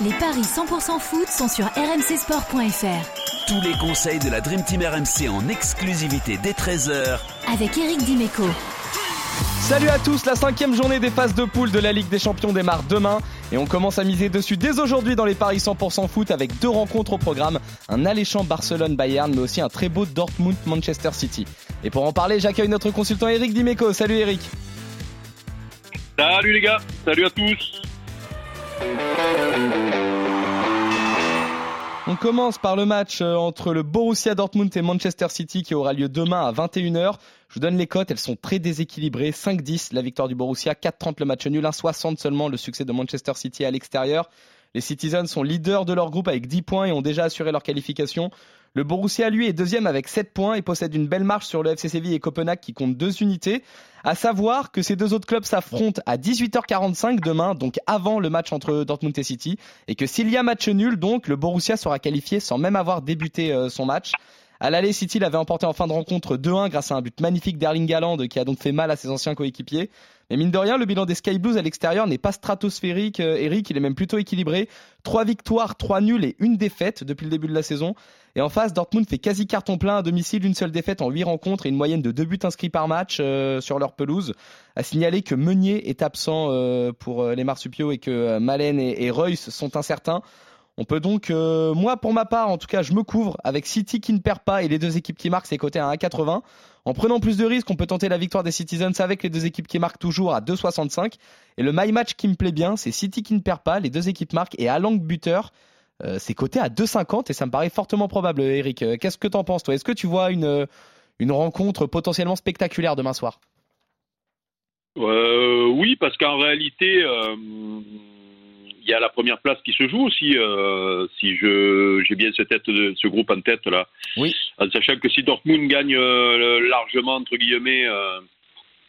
Les paris 100% foot sont sur rmcsport.fr. Tous les conseils de la Dream Team RMC en exclusivité dès 13h avec Eric Dimeco. Salut à tous, la cinquième journée des phases de poule de la Ligue des Champions démarre demain et on commence à miser dessus dès aujourd'hui dans les paris 100% foot avec deux rencontres au programme, un alléchant Barcelone-Bayern mais aussi un très beau Dortmund-Manchester City. Et pour en parler, j'accueille notre consultant Eric Dimeco. Salut Eric. Salut les gars, salut à tous. On commence par le match euh, entre le Borussia Dortmund et Manchester City qui aura lieu demain à 21h. Je vous donne les cotes, elles sont très déséquilibrées. 5-10 la victoire du Borussia, 4-30 le match nul, 1-60 seulement le succès de Manchester City à l'extérieur. Les Citizens sont leaders de leur groupe avec 10 points et ont déjà assuré leur qualification. Le Borussia, lui, est deuxième avec 7 points et possède une belle marche sur le FC Séville et Copenhague qui comptent deux unités. À savoir que ces deux autres clubs s'affrontent à 18h45 demain, donc avant le match entre Dortmund et City, et que s'il y a match nul, donc le Borussia sera qualifié sans même avoir débuté euh, son match. À l'aller, City l'avait emporté en fin de rencontre 2-1 grâce à un but magnifique d'Erling Haaland qui a donc fait mal à ses anciens coéquipiers. Mais mine de rien, le bilan des Sky Blues à l'extérieur n'est pas stratosphérique. Euh, Eric, il est même plutôt équilibré. Trois victoires, trois nuls et une défaite depuis le début de la saison. Et en face, Dortmund fait quasi carton plein à domicile, une seule défaite en huit rencontres et une moyenne de deux buts inscrits par match euh, sur leur pelouse. À signaler que Meunier est absent euh, pour les marsupiaux et que Malen et, et sont incertains. On peut donc, euh, moi pour ma part, en tout cas, je me couvre avec City qui ne perd pas et les deux équipes qui marquent, c'est coté à 1,80. En prenant plus de risques, on peut tenter la victoire des Citizens avec les deux équipes qui marquent toujours à 2,65. Et le my match qui me plaît bien, c'est City qui ne perd pas, les deux équipes marquent et à langue buteur. Euh, c'est coté à 2,50 et ça me paraît fortement probable, Eric. Euh, qu'est-ce que t'en penses, toi? Est-ce que tu vois une, une rencontre potentiellement spectaculaire demain soir? Oui, parce qu'en réalité, y a la première place qui se joue aussi, euh, si je j'ai bien tête de ce groupe en tête là. Oui. En sachant que si Dortmund gagne euh, largement entre guillemets, euh,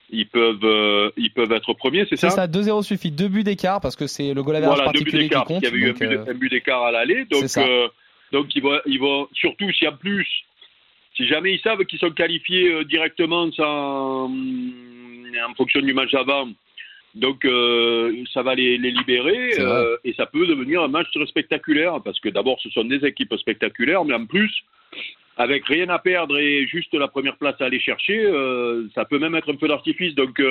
ils peuvent ils peuvent être premiers, c'est ça C'est ça, 2-0 suffit, deux buts d'écart parce que c'est le goal average voilà, particulier qui compte. Il y avait eu un, but, d'écart à l'aller, donc donc ils vont ils vont surtout si en plus si jamais ils savent qu'ils sont qualifiés directement sans en fonction du match avant donc euh, ça va les, les libérer euh, et ça peut devenir un match très spectaculaire parce que d'abord ce sont des équipes spectaculaires, mais en plus avec rien à perdre et juste la première place à aller chercher, euh, ça peut même être un peu d'artifice. Donc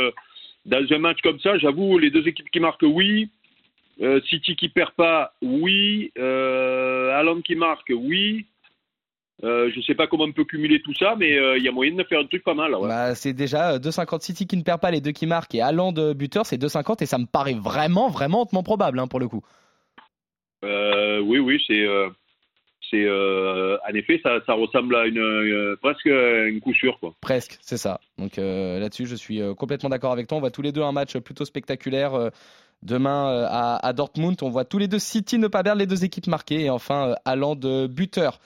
dans un match comme ça, j'avoue les deux équipes qui marquent oui, City qui perd pas oui, euh, qui marque oui. Euh, je ne sais pas comment on peut cumuler tout ça, mais euh, il y a moyen de faire un truc pas mal. Ouais. Bah, c'est déjà 2,50 euh, City qui ne perd pas les deux qui marquent et Allant de buteur, c'est 2,50 et ça me paraît vraiment, vraiment hautement probable hein, pour le coup. oui, oui, c'est. c'est en effet, ça, ça, ressemble à une, presque une coup sûr. Quoi. Presque, c'est ça. Donc là-dessus, je suis complètement d'accord avec toi. On voit tous les deux un match plutôt spectaculaire. Demain à, à, Dortmund, on voit tous les deux City ne pas perdre les deux équipes marquées et enfin Allant de buteur.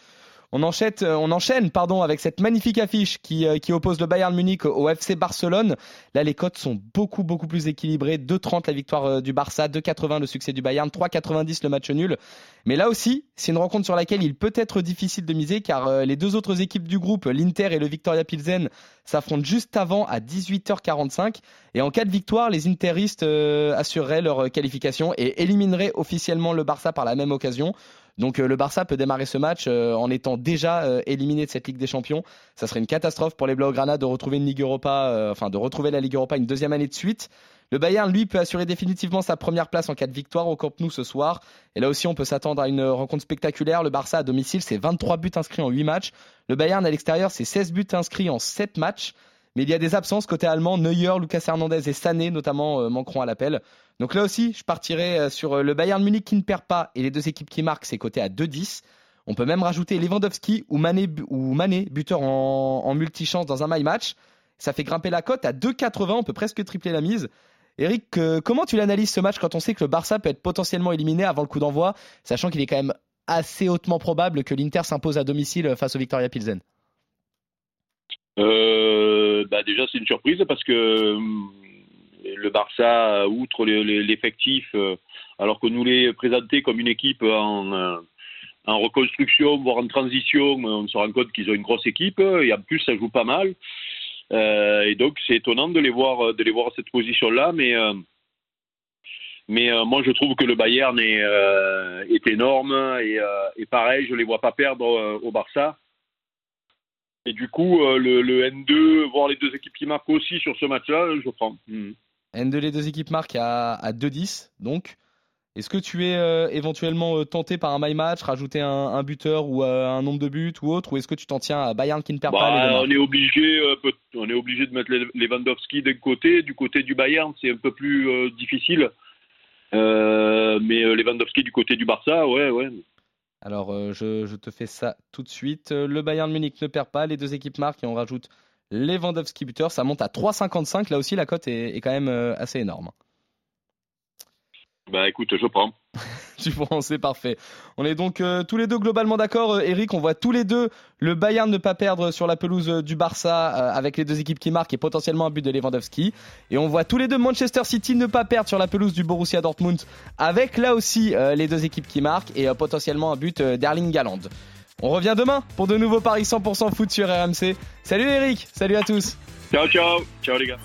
On enchaîne, euh, on enchaîne pardon, avec cette magnifique affiche qui, euh, qui oppose le Bayern Munich au FC Barcelone. Là, les cotes sont beaucoup, beaucoup plus équilibrées. 2,30 la victoire euh, du Barça, 2,80 le succès du Bayern, 3,90 le match nul. Mais là aussi, c'est une rencontre sur laquelle il peut être difficile de miser car les deux autres équipes du groupe, l'Inter et le Victoria Pilsen, s'affrontent juste avant à 18h45. Et en cas de victoire, les Interistes assureraient leur qualification et élimineraient officiellement le Barça par la même occasion. Donc euh, le Barça peut démarrer ce match euh, en étant déjà euh, éliminé de cette Ligue des Champions. Ça serait une catastrophe pour les Blaugrana de retrouver une de retrouver la Ligue Europa une deuxième année de suite. Le Bayern, lui, peut assurer définitivement sa première place en cas de victoire au Camp Nou ce soir. Et là aussi, on peut s'attendre à une rencontre spectaculaire. Le Barça à domicile, c'est 23 buts inscrits en 8 matchs. Le Bayern à l'extérieur, c'est 16 buts inscrits en 7 matchs. Mais il y a des absences côté allemand. Neuer, Lucas Hernandez et Sané notamment euh, manqueront à l'appel. Donc là aussi, je partirai euh, sur euh, le Bayern Munich qui ne perd pas et les deux équipes qui marquent, c'est coté à 2-10. On peut même rajouter Lewandowski ou Mané, ou Mané buteur en, en multichance dans un my match. Ça fait grimper la cote à 2,80. On peut presque tripler la mise. Eric, comment tu l'analyses ce match quand on sait que le Barça peut être potentiellement éliminé avant le coup d'envoi, sachant qu'il est quand même assez hautement probable que l'Inter s'impose à domicile face au Victoria Pilsen? Euh, bah Déjà, c'est une surprise parce que hum, le Barça, outre l'effectif, euh, alors que nous les présenté comme une équipe en, euh, en reconstruction, voire en transition, on se rend compte qu'ils ont une grosse équipe et en plus, ça joue pas mal. Euh, et donc, c'est étonnant de les voir, de les voir à cette position-là, mais Mais moi, je trouve que le Bayern est, énorme et, et, pareil, je les vois pas perdre au Barça. Et du coup, le, le, N2, voir les deux équipes qui marquent aussi sur ce match-là, je prends. Hmm. N2, les deux équipes marquent à, à 2-10, donc. Est-ce que tu es euh, éventuellement euh, tenté par un my match, rajouter un, buteur ou euh, un nombre de buts ou autre, ou est-ce que tu t'en tiens à Bayern qui ne perd pas les On est obligé, on est obligé de mettre Lewandowski d'un côté. Du côté du Bayern, c'est un peu plus difficile. mais Lewandowski du côté du Barça, ouais, ouais. Alors, je, je, te fais ça tout de suite. Le Bayern Munich ne perd pas, les deux équipes marquent et on rajoute Lewandowski buteur. Ça monte à 3,55. Là aussi, la cote est, est quand même assez énorme. Bah écoute, je prends. prends, c'est parfait. On est donc euh, tous les deux globalement d'accord, euh, Eric. On voit tous les deux le Bayern ne pas perdre sur la pelouse euh, du Barça avec les deux équipes qui marquent et potentiellement un but de Lewandowski. Et on voit tous les deux Manchester City ne pas perdre sur la pelouse du Borussia Dortmund avec là aussi les deux équipes qui marquent et potentiellement un but d'Erling Haaland. On revient demain pour de nouveaux paris 100% foot sur RMC. Salut Eric, salut à tous. Ciao ciao, ciao les gars.